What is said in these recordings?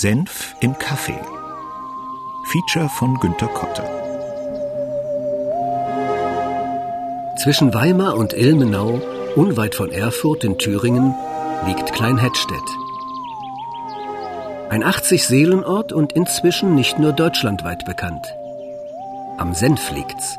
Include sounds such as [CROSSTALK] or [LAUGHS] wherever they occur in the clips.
Senf im Kaffee. Feature von Günter Kotte. Zwischen Weimar und Ilmenau, unweit von Erfurt in Thüringen, liegt Kleinhettstedt. Ein 80-Seelenort und inzwischen nicht nur deutschlandweit bekannt. Am Senf liegt's.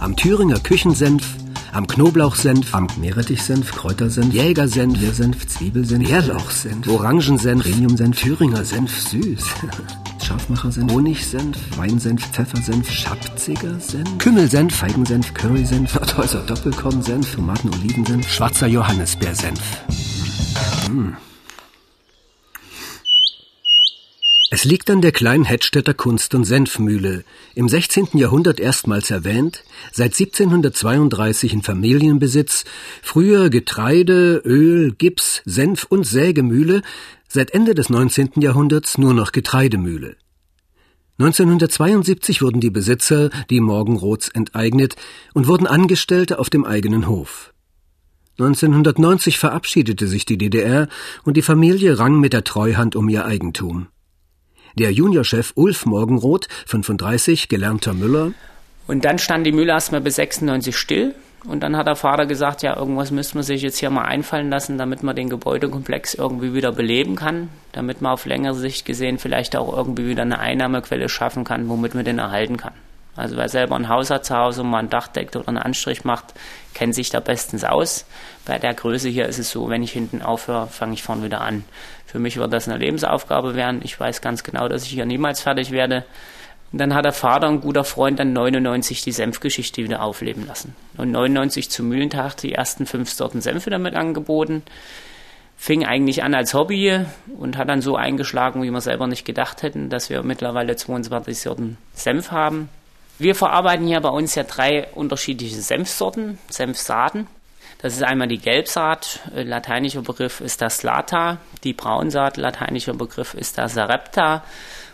Am Thüringer Küchensenf, am Knoblauchsenf, am Meerrettichsenf, Kräutersenf, Jägersenf, Biersenf, Zwiebelsenf, Bärlauchsenf, Orangensenf, Premiumsenf, Thüringer Senf, süß. [LAUGHS] Scharfmachersenf, Honigsenf, Weinsenf, Pfeffersenf, Schabziger Senf, Kümmelsenf, Feigensenf, Currysenf, [LAUGHS] Nordhäuser Doppelkornsenf, Tomaten-Olivensenf, schwarzer Johannisbeersenf. Mmh. Es liegt an der kleinen Hettstädter Kunst- und Senfmühle, im 16. Jahrhundert erstmals erwähnt, seit 1732 in Familienbesitz, früher Getreide, Öl, Gips, Senf und Sägemühle, seit Ende des 19. Jahrhunderts nur noch Getreidemühle. 1972 wurden die Besitzer, die Morgenroths, enteignet und wurden Angestellte auf dem eigenen Hof. 1990 verabschiedete sich die DDR und die Familie rang mit der Treuhand um ihr Eigentum. Der Juniorchef Ulf Morgenroth, 35, gelernter Müller. Und dann stand die Mühle erstmal bis 96 still. Und dann hat der Vater gesagt, ja, irgendwas müsste man sich jetzt hier mal einfallen lassen, damit man den Gebäudekomplex irgendwie wieder beleben kann, damit man auf längere Sicht gesehen vielleicht auch irgendwie wieder eine Einnahmequelle schaffen kann, womit man den erhalten kann. Also wer selber ein Haus hat zu Hause und mal ein Dach deckt oder einen Anstrich macht, kennt sich da bestens aus. Bei der Größe hier ist es so, wenn ich hinten aufhöre, fange ich vorne wieder an. Für mich wird das eine Lebensaufgabe werden. Ich weiß ganz genau, dass ich hier niemals fertig werde. Und dann hat der Vater, ein guter Freund, dann 99 die Senfgeschichte wieder aufleben lassen. Und 99 zum Mühlentag die ersten fünf Sorten Senf damit angeboten. Fing eigentlich an als Hobby und hat dann so eingeschlagen, wie wir selber nicht gedacht hätten, dass wir mittlerweile 22 Sorten Senf haben. Wir verarbeiten hier bei uns ja drei unterschiedliche Senfsorten, Senfsaaten. Das ist einmal die Gelbsaat, äh, lateinischer Begriff ist das Lata, die Braunsaat, lateinischer Begriff ist das Sarepta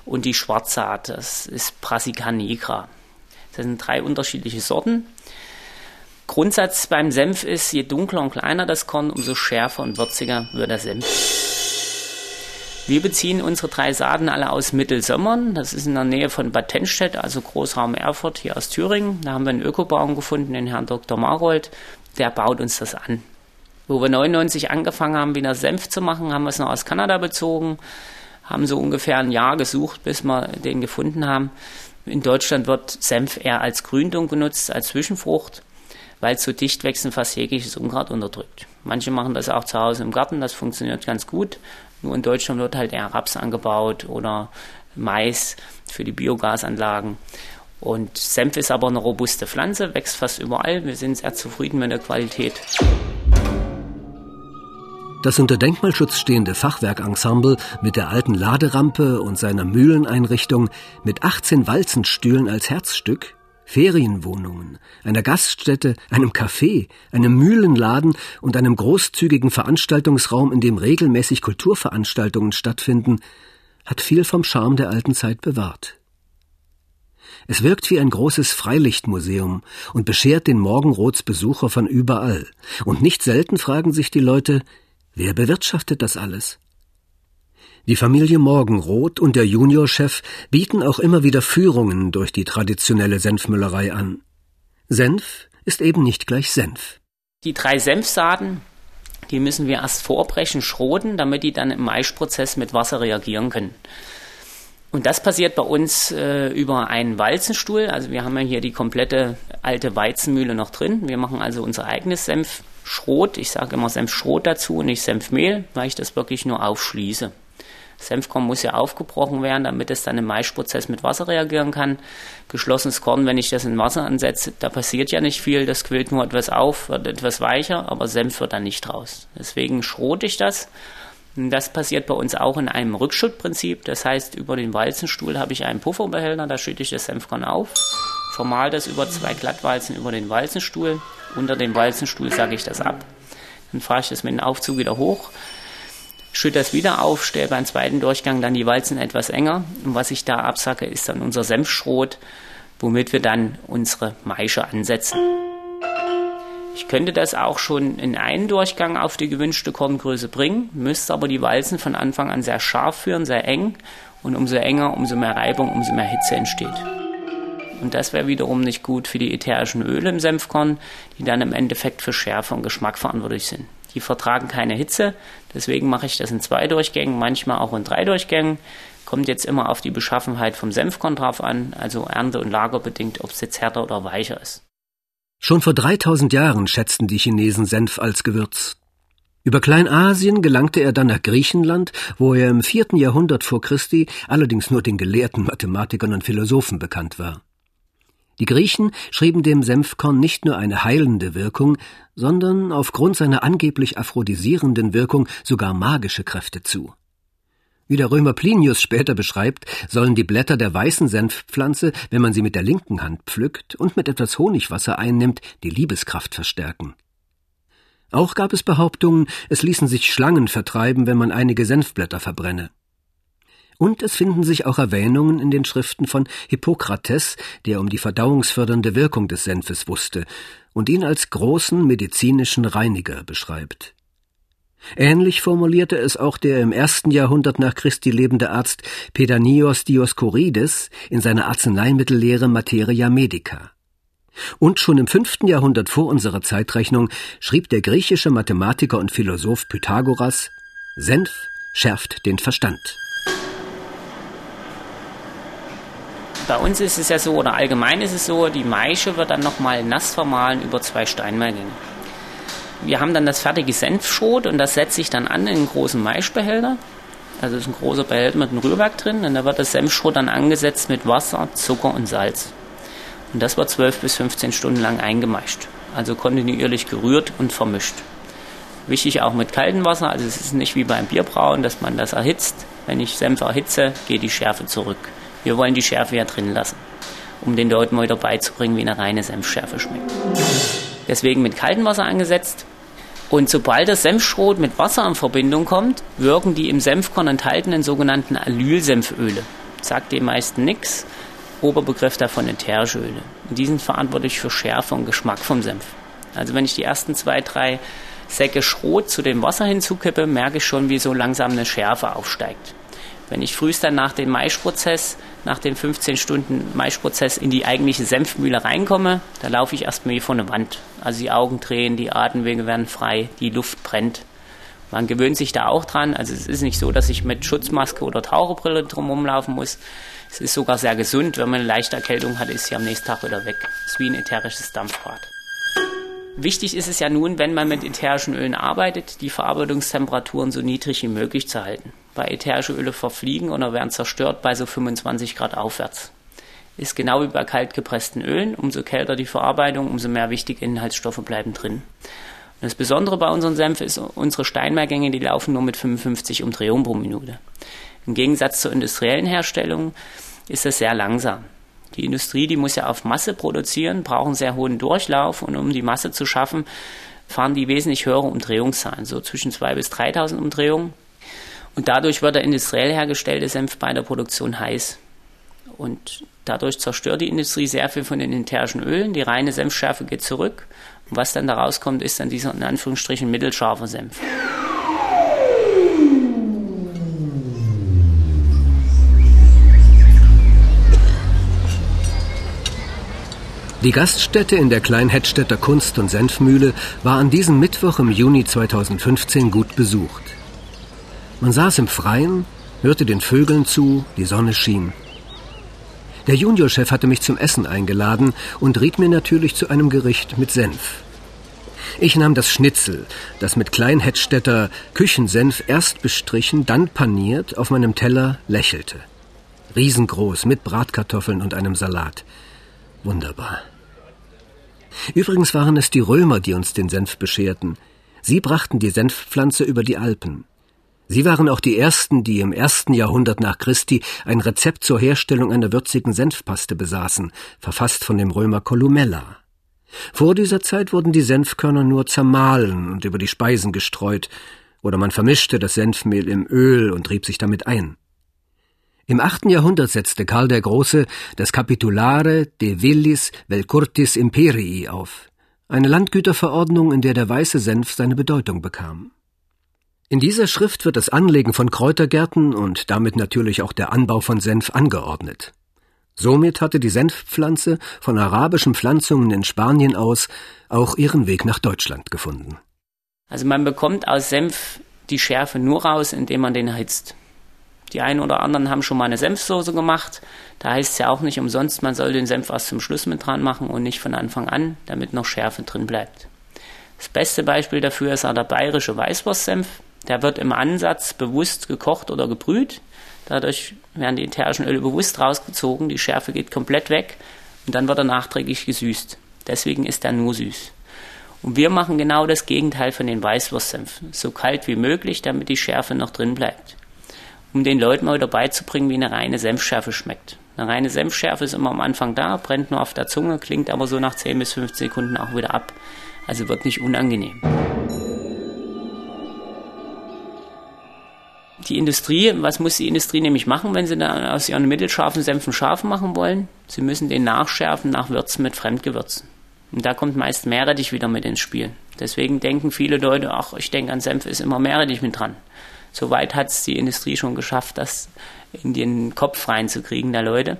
und die Schwarzsaat, das ist Brassica nigra. Das sind drei unterschiedliche Sorten. Grundsatz beim Senf ist, je dunkler und kleiner das Korn, umso schärfer und würziger wird der Senf. Wir beziehen unsere drei Saaten alle aus Mittelsömmern. Das ist in der Nähe von Bad Tennstedt, also Großraum Erfurt, hier aus Thüringen. Da haben wir einen Ökobauern gefunden, den Herrn Dr. Marold. Der baut uns das an. Wo wir 99 angefangen haben, wieder Senf zu machen, haben wir es noch aus Kanada bezogen, haben so ungefähr ein Jahr gesucht, bis wir den gefunden haben. In Deutschland wird Senf eher als Gründung genutzt, als Zwischenfrucht, weil so dicht wechselnd fast jegliches Unkraut unterdrückt. Manche machen das auch zu Hause im Garten, das funktioniert ganz gut. Nur in Deutschland wird halt eher Raps angebaut oder Mais für die Biogasanlagen. Und Senf ist aber eine robuste Pflanze, wächst fast überall. Wir sind sehr zufrieden mit der Qualität. Das unter Denkmalschutz stehende Fachwerkensemble mit der alten Laderampe und seiner Mühleneinrichtung mit 18 Walzenstühlen als Herzstück Ferienwohnungen, einer Gaststätte, einem Café, einem Mühlenladen und einem großzügigen Veranstaltungsraum, in dem regelmäßig Kulturveranstaltungen stattfinden, hat viel vom Charme der alten Zeit bewahrt. Es wirkt wie ein großes Freilichtmuseum und beschert den Morgenrots Besucher von überall. Und nicht selten fragen sich die Leute, wer bewirtschaftet das alles? Die Familie Morgenroth und der Juniorchef bieten auch immer wieder Führungen durch die traditionelle Senfmüllerei an. Senf ist eben nicht gleich Senf. Die drei Senfsaaten, die müssen wir erst vorbrechen, schroten, damit die dann im Maischprozess mit Wasser reagieren können. Und das passiert bei uns äh, über einen Walzenstuhl. Also wir haben ja hier die komplette alte Weizenmühle noch drin. Wir machen also unser eigenes Senfschrot. Ich sage immer Senfschrot dazu und nicht Senfmehl, weil ich das wirklich nur aufschließe. Senfkorn muss ja aufgebrochen werden, damit es dann im Maischprozess mit Wasser reagieren kann. Geschlossenes Korn, wenn ich das in Wasser ansetze, da passiert ja nicht viel, das quillt nur etwas auf, wird etwas weicher, aber Senf wird dann nicht raus. Deswegen schrote ich das. Das passiert bei uns auch in einem Rückschuttprinzip. Das heißt, über den Walzenstuhl habe ich einen Pufferbehälter, da schütte ich das Senfkorn auf, formal das über zwei Glattwalzen über den Walzenstuhl. Unter dem Walzenstuhl sage ich das ab. Dann fahre ich das mit dem Aufzug wieder hoch schütte das wieder auf, stelle beim zweiten Durchgang dann die Walzen etwas enger. Und was ich da absacke, ist dann unser Senfschrot, womit wir dann unsere Maische ansetzen. Ich könnte das auch schon in einen Durchgang auf die gewünschte Korngröße bringen, müsste aber die Walzen von Anfang an sehr scharf führen, sehr eng und umso enger, umso mehr Reibung, umso mehr Hitze entsteht. Und das wäre wiederum nicht gut für die ätherischen Öle im Senfkorn, die dann im Endeffekt für Schärfe und Geschmack verantwortlich sind. Die vertragen keine Hitze, deswegen mache ich das in zwei Durchgängen, manchmal auch in drei Durchgängen. Kommt jetzt immer auf die Beschaffenheit vom Senfkorn drauf an, also ernte- und lagerbedingt, ob es jetzt härter oder weicher ist. Schon vor 3000 Jahren schätzten die Chinesen Senf als Gewürz. Über Kleinasien gelangte er dann nach Griechenland, wo er im vierten Jahrhundert vor Christi allerdings nur den gelehrten Mathematikern und Philosophen bekannt war. Die Griechen schrieben dem Senfkorn nicht nur eine heilende Wirkung, sondern aufgrund seiner angeblich aphrodisierenden Wirkung sogar magische Kräfte zu. Wie der Römer Plinius später beschreibt, sollen die Blätter der weißen Senfpflanze, wenn man sie mit der linken Hand pflückt und mit etwas Honigwasser einnimmt, die Liebeskraft verstärken. Auch gab es Behauptungen, es ließen sich Schlangen vertreiben, wenn man einige Senfblätter verbrenne. Und es finden sich auch Erwähnungen in den Schriften von Hippokrates, der um die verdauungsfördernde Wirkung des Senfes wusste und ihn als großen medizinischen Reiniger beschreibt. Ähnlich formulierte es auch der im ersten Jahrhundert nach Christi lebende Arzt Pedanios Dioskurides in seiner Arzneimittellehre Materia Medica. Und schon im fünften Jahrhundert vor unserer Zeitrechnung schrieb der griechische Mathematiker und Philosoph Pythagoras Senf schärft den Verstand. Bei uns ist es ja so, oder allgemein ist es so, die Maische wird dann nochmal nass vermahlen über zwei Steinmeilgänge. Wir haben dann das fertige Senfschrot und das setze ich dann an in einen großen Maischbehälter. Also ist ein großer Behälter mit einem Rührwerk drin und da wird das Senfschrot dann angesetzt mit Wasser, Zucker und Salz. Und das wird 12 bis 15 Stunden lang eingemeischt. Also kontinuierlich gerührt und vermischt. Wichtig auch mit kaltem Wasser, also es ist nicht wie beim Bierbrauen, dass man das erhitzt. Wenn ich Senf erhitze, geht die Schärfe zurück. Wir wollen die Schärfe ja drin lassen, um den Leuten mal wieder beizubringen, wie eine reine Senfschärfe schmeckt. Deswegen mit kaltem Wasser angesetzt. Und sobald das Senfschrot mit Wasser in Verbindung kommt, wirken die im Senfkorn enthaltenen sogenannten Alylsenföle. Sagt den meisten nichts. Oberbegriff davon ätherische Öle. Und die sind verantwortlich für Schärfe und Geschmack vom Senf. Also wenn ich die ersten zwei, drei Säcke Schrot zu dem Wasser hinzukippe, merke ich schon, wie so langsam eine Schärfe aufsteigt. Wenn ich frühst dann nach dem Maischprozess nach den 15 Stunden Maischprozess in die eigentliche Senfmühle reinkomme, da laufe ich erstmal wie vor eine Wand. Also die Augen drehen, die Atemwege werden frei, die Luft brennt. Man gewöhnt sich da auch dran. Also es ist nicht so, dass ich mit Schutzmaske oder Taucherbrille drumherum laufen muss. Es ist sogar sehr gesund. Wenn man eine leichte Erkältung hat, ist sie am nächsten Tag wieder weg. Es ist wie ein ätherisches Dampfbad. Wichtig ist es ja nun, wenn man mit ätherischen Ölen arbeitet, die Verarbeitungstemperaturen so niedrig wie möglich zu halten weil ätherische Öle verfliegen oder werden zerstört bei so 25 Grad aufwärts. Ist genau wie bei kaltgepressten Ölen, umso kälter die Verarbeitung, umso mehr wichtige Inhaltsstoffe bleiben drin. Und das Besondere bei unseren Senf ist, unsere Steinmeergänge, die laufen nur mit 55 Umdrehungen pro Minute. Im Gegensatz zur industriellen Herstellung ist das sehr langsam. Die Industrie, die muss ja auf Masse produzieren, braucht einen sehr hohen Durchlauf und um die Masse zu schaffen, fahren die wesentlich höhere Umdrehungszahlen, so zwischen 2.000 bis 3.000 Umdrehungen. Und dadurch wird der industriell hergestellte Senf bei der Produktion heiß. Und dadurch zerstört die Industrie sehr viel von den ätherischen Ölen. Die reine Senfschärfe geht zurück. Und was dann da rauskommt, ist dann dieser in Anführungsstrichen mittelscharfe Senf. Die Gaststätte in der Kleinhettstädter Kunst- und Senfmühle war an diesem Mittwoch im Juni 2015 gut besucht. Man saß im Freien, hörte den Vögeln zu, die Sonne schien. Der Juniorchef hatte mich zum Essen eingeladen und riet mir natürlich zu einem Gericht mit Senf. Ich nahm das Schnitzel, das mit Kleinhettstädter Küchensenf erst bestrichen, dann paniert, auf meinem Teller lächelte. Riesengroß, mit Bratkartoffeln und einem Salat. Wunderbar. Übrigens waren es die Römer, die uns den Senf bescherten. Sie brachten die Senfpflanze über die Alpen. Sie waren auch die ersten, die im ersten Jahrhundert nach Christi ein Rezept zur Herstellung einer würzigen Senfpaste besaßen, verfasst von dem Römer Columella. Vor dieser Zeit wurden die Senfkörner nur zermahlen und über die Speisen gestreut, oder man vermischte das Senfmehl im Öl und trieb sich damit ein. Im achten Jahrhundert setzte Karl der Große das Capitulare de Villis vel Curtis Imperii auf, Eine Landgüterverordnung, in der der weiße Senf seine Bedeutung bekam. In dieser Schrift wird das Anlegen von Kräutergärten und damit natürlich auch der Anbau von Senf angeordnet. Somit hatte die Senfpflanze von arabischen Pflanzungen in Spanien aus auch ihren Weg nach Deutschland gefunden. Also man bekommt aus Senf die Schärfe nur raus, indem man den erhitzt. Die einen oder anderen haben schon mal eine Senfsoße gemacht. Da heißt es ja auch nicht umsonst, man soll den Senf erst zum Schluss mit dran machen und nicht von Anfang an, damit noch Schärfe drin bleibt. Das beste Beispiel dafür ist auch der bayerische Weißwurstsenf. Der wird im Ansatz bewusst gekocht oder gebrüht. Dadurch werden die ätherischen Öle bewusst rausgezogen, die Schärfe geht komplett weg und dann wird er nachträglich gesüßt. Deswegen ist er nur süß. Und wir machen genau das Gegenteil von den Weißwurstsenfen. So kalt wie möglich, damit die Schärfe noch drin bleibt. Um den Leuten mal wieder beizubringen, wie eine reine Senfschärfe schmeckt. Eine reine Senfschärfe ist immer am Anfang da, brennt nur auf der Zunge, klingt aber so nach 10 bis 15 Sekunden auch wieder ab. Also wird nicht unangenehm. die Industrie, was muss die Industrie nämlich machen, wenn sie da aus ihren mittelscharfen Senfen scharf machen wollen? Sie müssen den nachschärfen nach Würzen mit Fremdgewürzen. Und da kommt meist Meerrettich wieder mit ins Spiel. Deswegen denken viele Leute, ach, ich denke an Senf ist immer Meerrettich mit dran. Soweit hat es die Industrie schon geschafft, das in den Kopf reinzukriegen der Leute.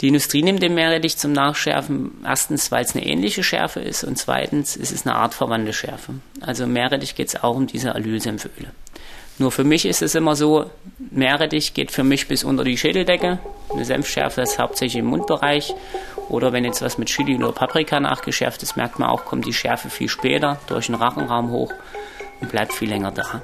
Die Industrie nimmt den Meerrettich zum Nachschärfen, erstens, weil es eine ähnliche Schärfe ist und zweitens ist es eine artverwandte Schärfe. Also Meerrettich geht es auch um diese Alylsenföle. Nur für mich ist es immer so, Meerrettich geht für mich bis unter die Schädeldecke. Eine Senfschärfe ist hauptsächlich im Mundbereich. Oder wenn jetzt was mit Chili oder Paprika nachgeschärft ist, merkt man auch, kommt die Schärfe viel später durch den Rachenraum hoch und bleibt viel länger da.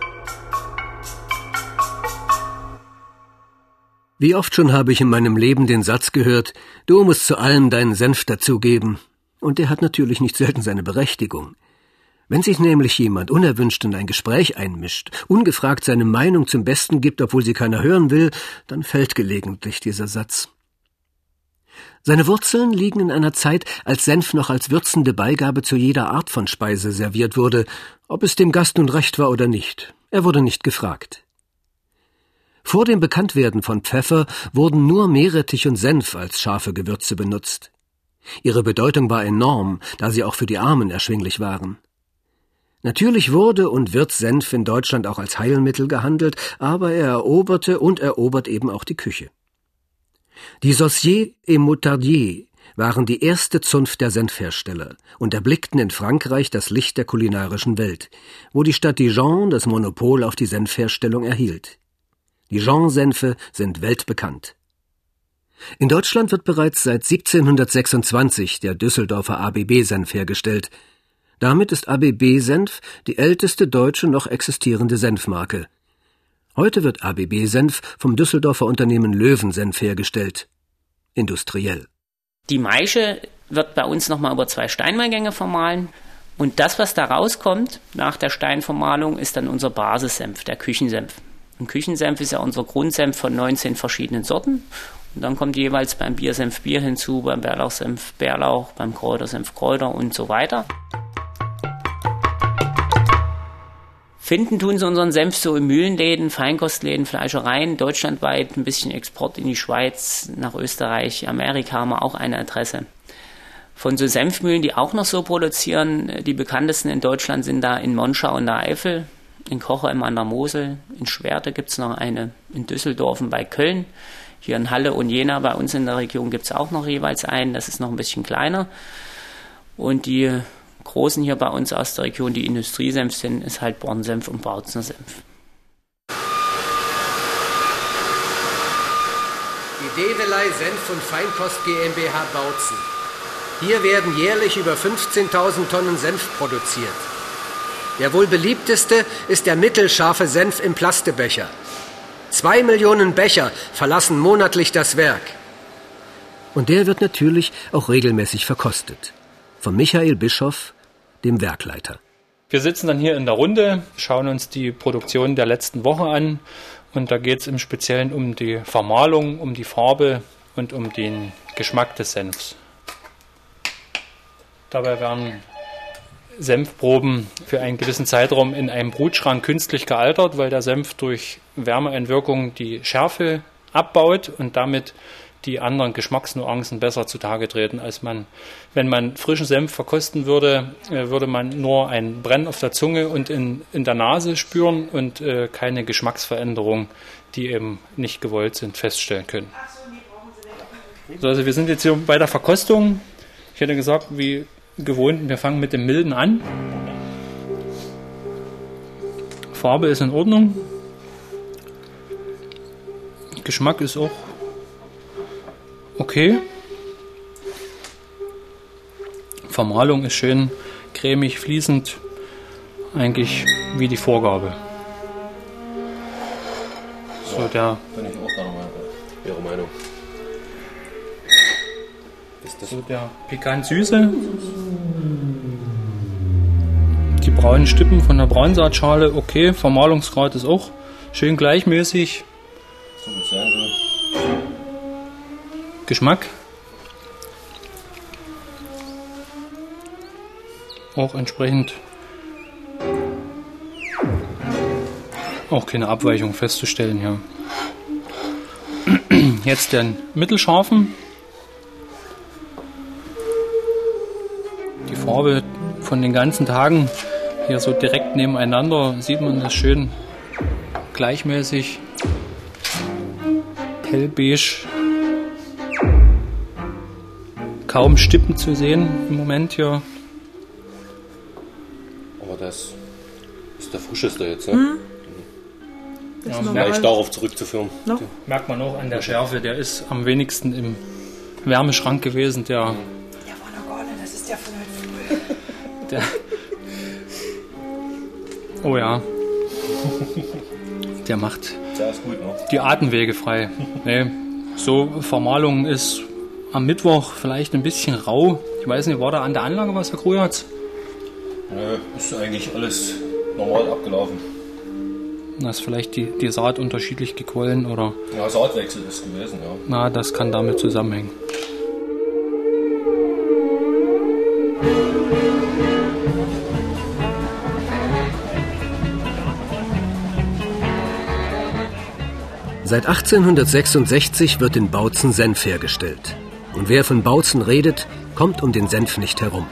Wie oft schon habe ich in meinem Leben den Satz gehört, du musst zu allem deinen Senf dazugeben. Und der hat natürlich nicht selten seine Berechtigung. Wenn sich nämlich jemand unerwünscht in ein Gespräch einmischt, ungefragt seine Meinung zum Besten gibt, obwohl sie keiner hören will, dann fällt gelegentlich dieser Satz. Seine Wurzeln liegen in einer Zeit, als Senf noch als würzende Beigabe zu jeder Art von Speise serviert wurde, ob es dem Gast nun recht war oder nicht. Er wurde nicht gefragt. Vor dem Bekanntwerden von Pfeffer wurden nur Meerrettich und Senf als scharfe Gewürze benutzt. Ihre Bedeutung war enorm, da sie auch für die Armen erschwinglich waren. Natürlich wurde und wird Senf in Deutschland auch als Heilmittel gehandelt, aber er eroberte und erobert eben auch die Küche. Die Saucier et Moutardier waren die erste Zunft der Senfhersteller und erblickten in Frankreich das Licht der kulinarischen Welt, wo die Stadt Dijon das Monopol auf die Senfherstellung erhielt. Dijon-Senfe sind weltbekannt. In Deutschland wird bereits seit 1726 der Düsseldorfer ABB-Senf hergestellt, damit ist ABB Senf die älteste deutsche noch existierende Senfmarke. Heute wird ABB Senf vom Düsseldorfer Unternehmen Löwensenf hergestellt. Industriell. Die Maische wird bei uns nochmal über zwei Steinmeilgänge vermahlen. Und das, was da rauskommt nach der Steinvermahlung, ist dann unser Basissenf, der Küchensenf. Ein Küchensenf ist ja unser Grundsenf von 19 verschiedenen Sorten. Und dann kommt jeweils beim Biersenf Bier hinzu, beim Bärlauchsenf Bärlauch, beim Kräutersenf Kräuter und so weiter. Finden tun sie unseren Senf so in Mühlenläden, Feinkostläden, Fleischereien, deutschlandweit, ein bisschen Export in die Schweiz, nach Österreich, Amerika haben wir auch eine Adresse. Von so Senfmühlen, die auch noch so produzieren, die bekanntesten in Deutschland sind da in Monschau und der Eifel, in Kochem an der Mosel, in Schwerte gibt es noch eine, in Düsseldorf und bei Köln. Hier in Halle und Jena bei uns in der Region gibt es auch noch jeweils einen, das ist noch ein bisschen kleiner. Und die großen hier bei uns aus der Region, die Industriesenf sind, ist halt Bornsenf und Bautzner Senf. Die Develei Senf und Feinkost GmbH Bautzen. Hier werden jährlich über 15.000 Tonnen Senf produziert. Der wohl beliebteste ist der mittelscharfe Senf im Plastebecher. Zwei Millionen Becher verlassen monatlich das Werk. Und der wird natürlich auch regelmäßig verkostet. Von Michael Bischoff, dem Werkleiter. Wir sitzen dann hier in der Runde, schauen uns die Produktion der letzten Woche an und da geht es im Speziellen um die Vermahlung, um die Farbe und um den Geschmack des Senfs. Dabei werden Senfproben für einen gewissen Zeitraum in einem Brutschrank künstlich gealtert, weil der Senf durch Wärmeeinwirkung die Schärfe abbaut und damit die anderen Geschmacksnuancen besser zutage treten, als man, wenn man frischen Senf verkosten würde, äh, würde man nur ein Brennen auf der Zunge und in, in der Nase spüren und äh, keine Geschmacksveränderung, die eben nicht gewollt sind, feststellen können. Also wir sind jetzt hier bei der Verkostung. Ich hätte gesagt, wie gewohnt, wir fangen mit dem Milden an. Farbe ist in Ordnung. Geschmack ist auch okay. Vermahlung ist schön cremig, fließend. Eigentlich wie die Vorgabe. So, der. Bin ich auch der Ihre Meinung. Ist das so der pikant süße? Die braunen Stippen von der Braunsaatschale, okay. Vermahlungsgrad ist auch schön gleichmäßig. Geschmack. Auch entsprechend auch keine Abweichung festzustellen, ja. [CLEARS THROAT] Jetzt den mittelscharfen. Die Farbe von den ganzen Tagen hier so direkt nebeneinander sieht man das schön gleichmäßig hellbeige. Kaum Stippen zu sehen im Moment hier. Aber das ist der frischeste jetzt, ne? Mhm. Ja, vielleicht darauf zurückzuführen. No? Merkt man auch an der Schärfe, der ist am wenigsten im Wärmeschrank gewesen. Der, ja, Wanagorne, das ist [LAUGHS] der von heute früh. Der, oh ja. [LAUGHS] Der macht gut, ne? die Atemwege frei. nee, so Vermahlung ist am Mittwoch vielleicht ein bisschen rau. Ich weiß nicht, war da an der Anlage was, Herr Krujatz? Nö, ist eigentlich alles normal abgelaufen. Da ist vielleicht die, die Saat unterschiedlich gequollen oder. Ja, Saatwechsel ist gewesen, ja. Na, das kann damit zusammenhängen. Seit 1866 wird in Bautzen Senf hergestellt. Und wer von Bautzen redet, kommt um den Senf nicht herum.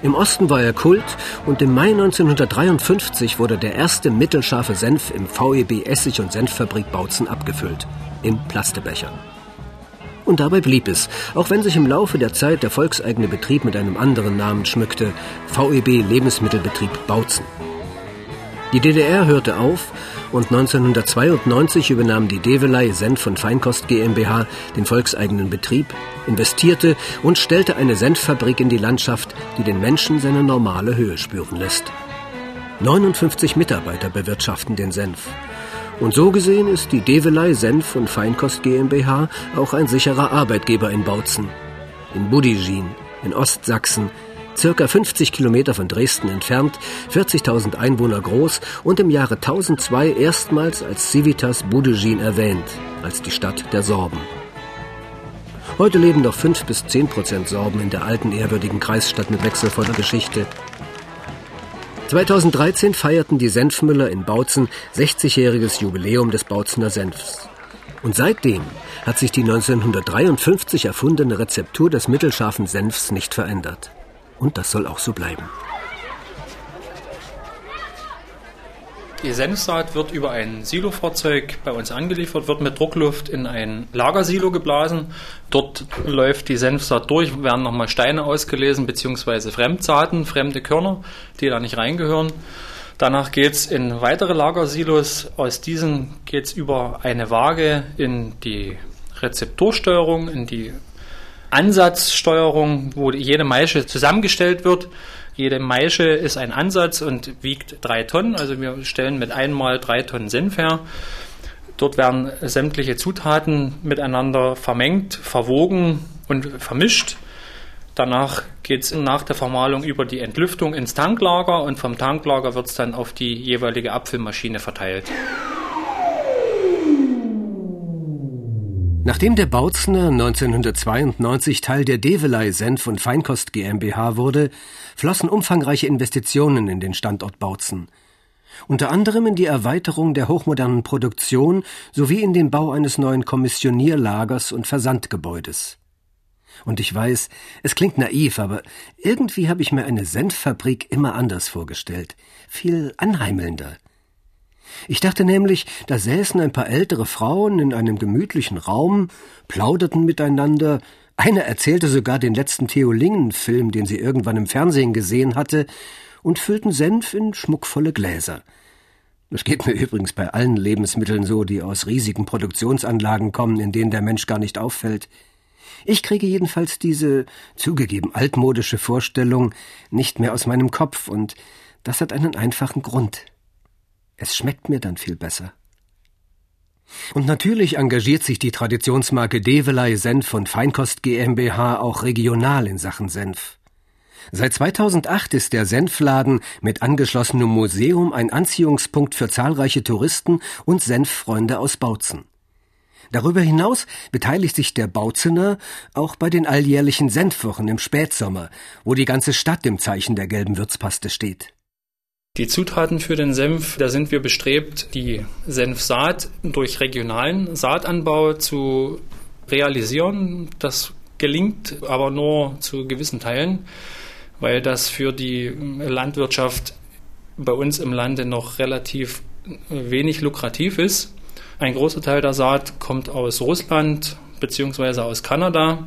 Im Osten war er Kult und im Mai 1953 wurde der erste mittelscharfe Senf im VEB Essig- und Senffabrik Bautzen abgefüllt. In Plastebechern. Und dabei blieb es, auch wenn sich im Laufe der Zeit der volkseigene Betrieb mit einem anderen Namen schmückte, VEB Lebensmittelbetrieb Bautzen. Die DDR hörte auf und 1992 übernahm die Develei Senf und Feinkost GmbH den volkseigenen Betrieb, investierte und stellte eine Senffabrik in die Landschaft, die den Menschen seine normale Höhe spüren lässt. 59 Mitarbeiter bewirtschaften den Senf. Und so gesehen ist die Develei Senf und Feinkost GmbH auch ein sicherer Arbeitgeber in Bautzen, in Budigin, in Ostsachsen, circa 50 Kilometer von Dresden entfernt, 40.000 Einwohner groß und im Jahre 1002 erstmals als Civitas Budegin erwähnt, als die Stadt der Sorben. Heute leben noch 5 bis 10 Prozent Sorben in der alten ehrwürdigen Kreisstadt mit wechselvoller Geschichte. 2013 feierten die Senfmüller in Bautzen 60-jähriges Jubiläum des Bautzener Senfs. Und seitdem hat sich die 1953 erfundene Rezeptur des mittelscharfen Senfs nicht verändert. Und das soll auch so bleiben. Die Senfsaat wird über ein Silofahrzeug bei uns angeliefert, wird mit Druckluft in ein Lagersilo geblasen. Dort läuft die Senfsaat durch, werden nochmal Steine ausgelesen, beziehungsweise Fremdsaaten, fremde Körner, die da nicht reingehören. Danach geht es in weitere Lagersilos. Aus diesen geht es über eine Waage in die Rezeptorsteuerung, in die Ansatzsteuerung, wo jede Maische zusammengestellt wird. Jede Maische ist ein Ansatz und wiegt drei Tonnen. Also wir stellen mit einmal drei Tonnen Senf her. Dort werden sämtliche Zutaten miteinander vermengt, verwogen und vermischt. Danach geht es nach der Vermahlung über die Entlüftung ins Tanklager und vom Tanklager wird es dann auf die jeweilige Abfüllmaschine verteilt. Nachdem der Bautzner 1992 Teil der Develei Senf und Feinkost GmbH wurde, flossen umfangreiche Investitionen in den Standort Bautzen. Unter anderem in die Erweiterung der hochmodernen Produktion sowie in den Bau eines neuen Kommissionierlagers und Versandgebäudes. Und ich weiß, es klingt naiv, aber irgendwie habe ich mir eine Senffabrik immer anders vorgestellt, viel anheimelnder. Ich dachte nämlich, da säßen ein paar ältere Frauen in einem gemütlichen Raum, plauderten miteinander, eine erzählte sogar den letzten Theolingen-Film, den sie irgendwann im Fernsehen gesehen hatte, und füllten Senf in schmuckvolle Gläser. Das geht mir übrigens bei allen Lebensmitteln so, die aus riesigen Produktionsanlagen kommen, in denen der Mensch gar nicht auffällt. Ich kriege jedenfalls diese zugegeben altmodische Vorstellung nicht mehr aus meinem Kopf, und das hat einen einfachen Grund. Es schmeckt mir dann viel besser. Und natürlich engagiert sich die Traditionsmarke Develei Senf und Feinkost GmbH auch regional in Sachen Senf. Seit 2008 ist der Senfladen mit angeschlossenem Museum ein Anziehungspunkt für zahlreiche Touristen und Senffreunde aus Bautzen. Darüber hinaus beteiligt sich der Bautzener auch bei den alljährlichen Senfwochen im Spätsommer, wo die ganze Stadt im Zeichen der gelben Würzpaste steht. Die Zutaten für den Senf, da sind wir bestrebt, die Senfsaat durch regionalen Saatanbau zu realisieren. Das gelingt aber nur zu gewissen Teilen, weil das für die Landwirtschaft bei uns im Lande noch relativ wenig lukrativ ist. Ein großer Teil der Saat kommt aus Russland bzw. aus Kanada.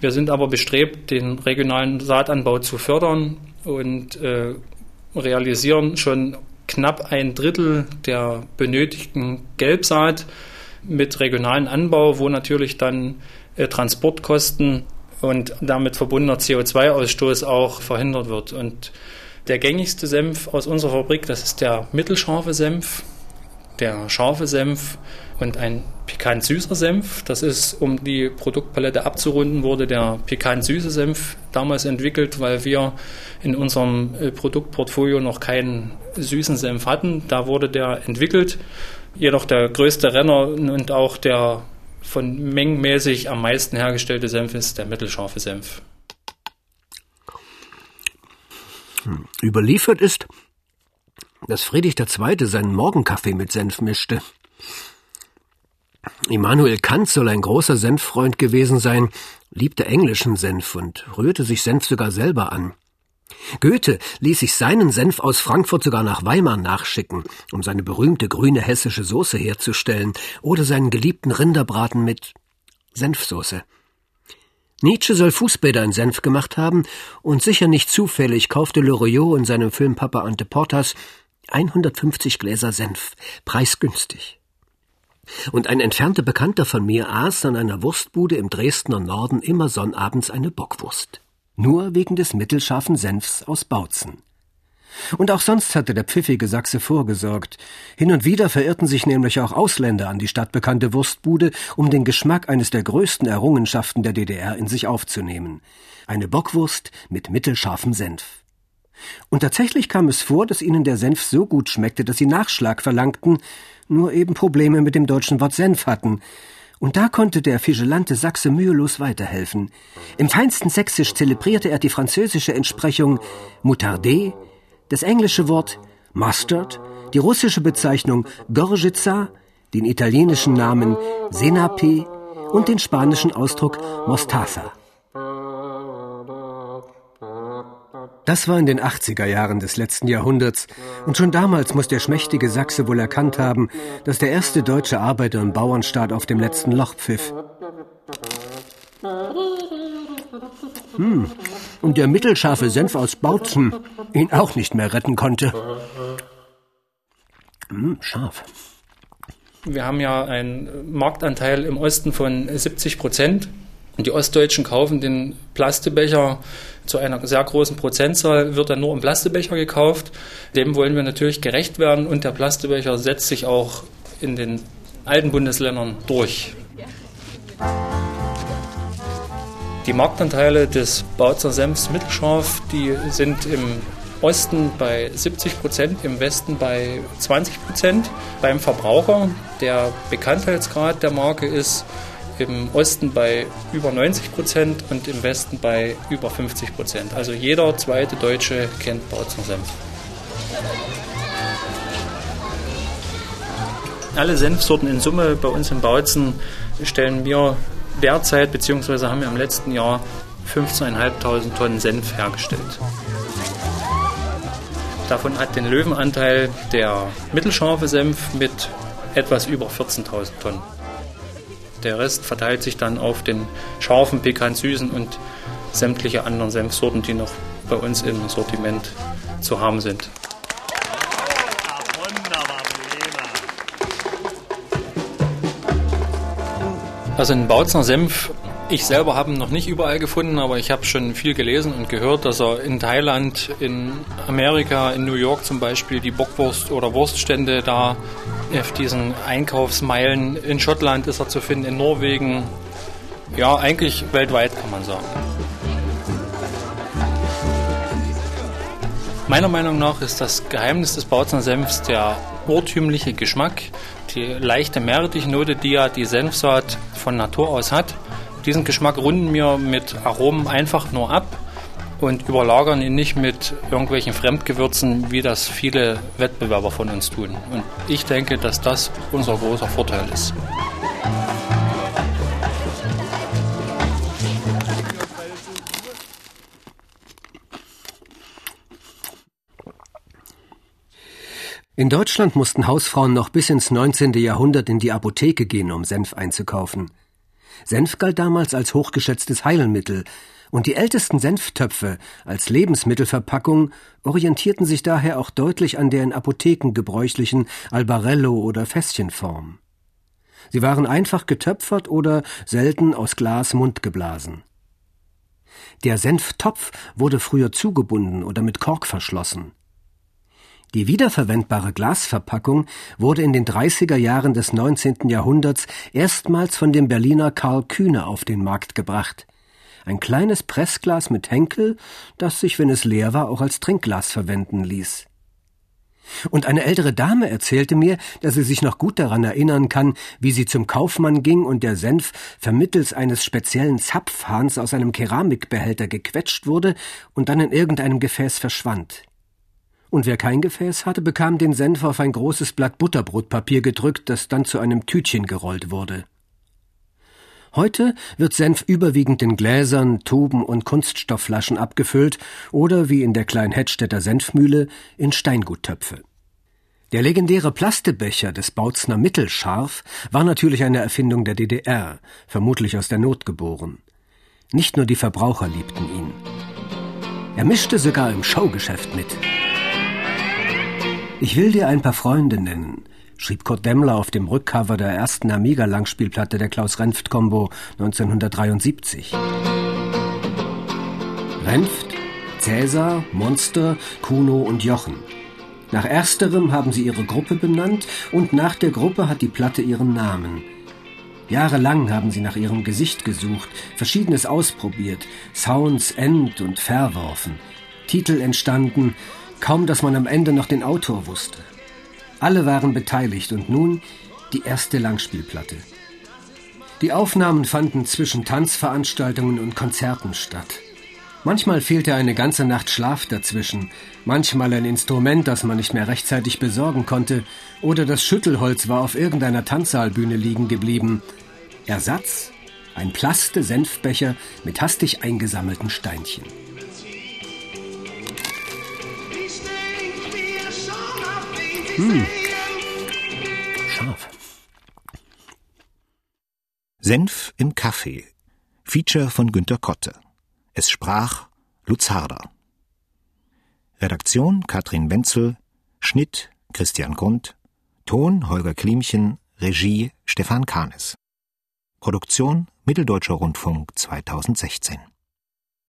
Wir sind aber bestrebt, den regionalen Saatanbau zu fördern und äh, realisieren schon knapp ein Drittel der benötigten Gelbsaat mit regionalen Anbau, wo natürlich dann äh, Transportkosten und damit verbundener CO2-Ausstoß auch verhindert wird. Und der gängigste Senf aus unserer Fabrik, das ist der mittelscharfe Senf, der scharfe Senf und ein pikant süßer Senf. Das ist, um die Produktpalette abzurunden, wurde der pikant süße Senf damals entwickelt, weil wir in unserem äh, Produktportfolio noch keinen süßen Senf hatten. Da wurde der entwickelt. Jedoch der größte Renner und auch der von mengenmäßig am meisten hergestellte Senf ist der mittelscharfe Senf. Hm. Überliefert ist, dass Friedrich II. seinen Morgenkaffee mit Senf mischte. Immanuel Kant soll ein großer Senffreund gewesen sein, liebte englischen Senf und rührte sich Senf sogar selber an. Goethe ließ sich seinen Senf aus Frankfurt sogar nach Weimar nachschicken, um seine berühmte grüne hessische Soße herzustellen oder seinen geliebten Rinderbraten mit Senfsoße. Nietzsche soll Fußbäder in Senf gemacht haben und sicher nicht zufällig kaufte Loriot in seinem Film Papa Ante Portas 150 Gläser Senf, preisgünstig. Und ein entfernter Bekannter von mir aß an einer Wurstbude im Dresdner Norden immer sonnabends eine Bockwurst. Nur wegen des mittelscharfen Senfs aus Bautzen. Und auch sonst hatte der pfiffige Sachse vorgesorgt. Hin und wieder verirrten sich nämlich auch Ausländer an die stadtbekannte Wurstbude, um den Geschmack eines der größten Errungenschaften der DDR in sich aufzunehmen. Eine Bockwurst mit mittelscharfem Senf. Und tatsächlich kam es vor, dass ihnen der Senf so gut schmeckte, dass sie Nachschlag verlangten, nur eben Probleme mit dem deutschen Wort Senf hatten. Und da konnte der vigelante Sachse mühelos weiterhelfen. Im feinsten Sächsisch zelebrierte er die französische Entsprechung Moutarde, das englische Wort Mustard, die russische Bezeichnung Gorgica, den italienischen Namen Senape und den spanischen Ausdruck Mostaza. Das war in den 80er Jahren des letzten Jahrhunderts, und schon damals muss der schmächtige Sachse wohl erkannt haben, dass der erste deutsche Arbeiter- und Bauernstaat auf dem letzten Loch pfiff. Hm. Und der mittelscharfe Senf aus Bautzen ihn auch nicht mehr retten konnte. Hm, scharf. Wir haben ja einen Marktanteil im Osten von 70 Prozent. Die Ostdeutschen kaufen den Plastebecher zu einer sehr großen Prozentzahl, wird dann nur im Plastebecher gekauft. Dem wollen wir natürlich gerecht werden und der Plastebecher setzt sich auch in den alten Bundesländern durch. Die Marktanteile des Bautzer Senfs mittelscharf, die sind im Osten bei 70 Prozent, im Westen bei 20 Prozent. Beim Verbraucher, der Bekanntheitsgrad der Marke ist im Osten bei über 90 Prozent und im Westen bei über 50 Prozent. Also jeder zweite Deutsche kennt Bautzen Senf. Alle Senfsorten in Summe bei uns in Bautzen stellen wir derzeit, beziehungsweise haben wir im letzten Jahr 15.500 Tonnen Senf hergestellt. Davon hat den Löwenanteil der mittelscharfe Senf mit etwas über 14.000 Tonnen. Der Rest verteilt sich dann auf den scharfen, pikant süßen und sämtliche anderen Senfsorten, die noch bei uns im Sortiment zu haben sind. Also ein Bautzner Senf, ich selber habe ihn noch nicht überall gefunden, aber ich habe schon viel gelesen und gehört, dass er in Thailand, in Amerika, in New York zum Beispiel die Bockwurst- oder Wurststände da auf diesen Einkaufsmeilen, in Schottland ist er zu finden, in Norwegen, ja eigentlich weltweit kann man sagen. Meiner Meinung nach ist das Geheimnis des Bautzner Senfs der urtümliche Geschmack, die leichte Meerrettichnote, die ja die Senfsaat von Natur aus hat. Diesen Geschmack runden wir mit Aromen einfach nur ab und überlagern ihn nicht mit irgendwelchen Fremdgewürzen, wie das viele Wettbewerber von uns tun. Und ich denke, dass das unser großer Vorteil ist. In Deutschland mussten Hausfrauen noch bis ins 19. Jahrhundert in die Apotheke gehen, um Senf einzukaufen. Senf galt damals als hochgeschätztes Heilmittel, und die ältesten Senftöpfe als Lebensmittelverpackung orientierten sich daher auch deutlich an der in Apotheken gebräuchlichen Albarello- oder Fässchenform. Sie waren einfach getöpfert oder selten aus Glas Mund geblasen. Der Senftopf wurde früher zugebunden oder mit Kork verschlossen. Die wiederverwendbare Glasverpackung wurde in den 30er Jahren des 19. Jahrhunderts erstmals von dem Berliner Karl Kühne auf den Markt gebracht. Ein kleines Pressglas mit Henkel, das sich, wenn es leer war, auch als Trinkglas verwenden ließ. Und eine ältere Dame erzählte mir, dass sie sich noch gut daran erinnern kann, wie sie zum Kaufmann ging und der Senf vermittels eines speziellen Zapfhahns aus einem Keramikbehälter gequetscht wurde und dann in irgendeinem Gefäß verschwand. Und wer kein Gefäß hatte, bekam den Senf auf ein großes Blatt Butterbrotpapier gedrückt, das dann zu einem Tütchen gerollt wurde. Heute wird Senf überwiegend in Gläsern, Tuben und Kunststoffflaschen abgefüllt oder, wie in der Kleinhettstädter Senfmühle, in Steinguttöpfe. Der legendäre Plastebecher des Bautzner Mittelscharf war natürlich eine Erfindung der DDR, vermutlich aus der Not geboren. Nicht nur die Verbraucher liebten ihn. Er mischte sogar im Showgeschäft mit. Ich will dir ein paar Freunde nennen, schrieb Kurt Demmler auf dem Rückcover der ersten Amiga-Langspielplatte der Klaus-Renft-Kombo 1973. Renft, Cäsar, Monster, Kuno und Jochen. Nach ersterem haben sie ihre Gruppe benannt und nach der Gruppe hat die Platte ihren Namen. Jahrelang haben sie nach ihrem Gesicht gesucht, Verschiedenes ausprobiert, Sounds end- und verworfen. Titel entstanden, Kaum, dass man am Ende noch den Autor wusste. Alle waren beteiligt und nun die erste Langspielplatte. Die Aufnahmen fanden zwischen Tanzveranstaltungen und Konzerten statt. Manchmal fehlte eine ganze Nacht Schlaf dazwischen, manchmal ein Instrument, das man nicht mehr rechtzeitig besorgen konnte, oder das Schüttelholz war auf irgendeiner Tanzsaalbühne liegen geblieben. Ersatz? Ein Plaste-Senfbecher mit hastig eingesammelten Steinchen. Hm. Scharf. Senf im Kaffee. Feature von Günter Kotte. Es sprach Lutz Harder. Redaktion Katrin Wenzel. Schnitt Christian Grund. Ton Holger Klimchen. Regie Stefan Kahnes. Produktion Mitteldeutscher Rundfunk 2016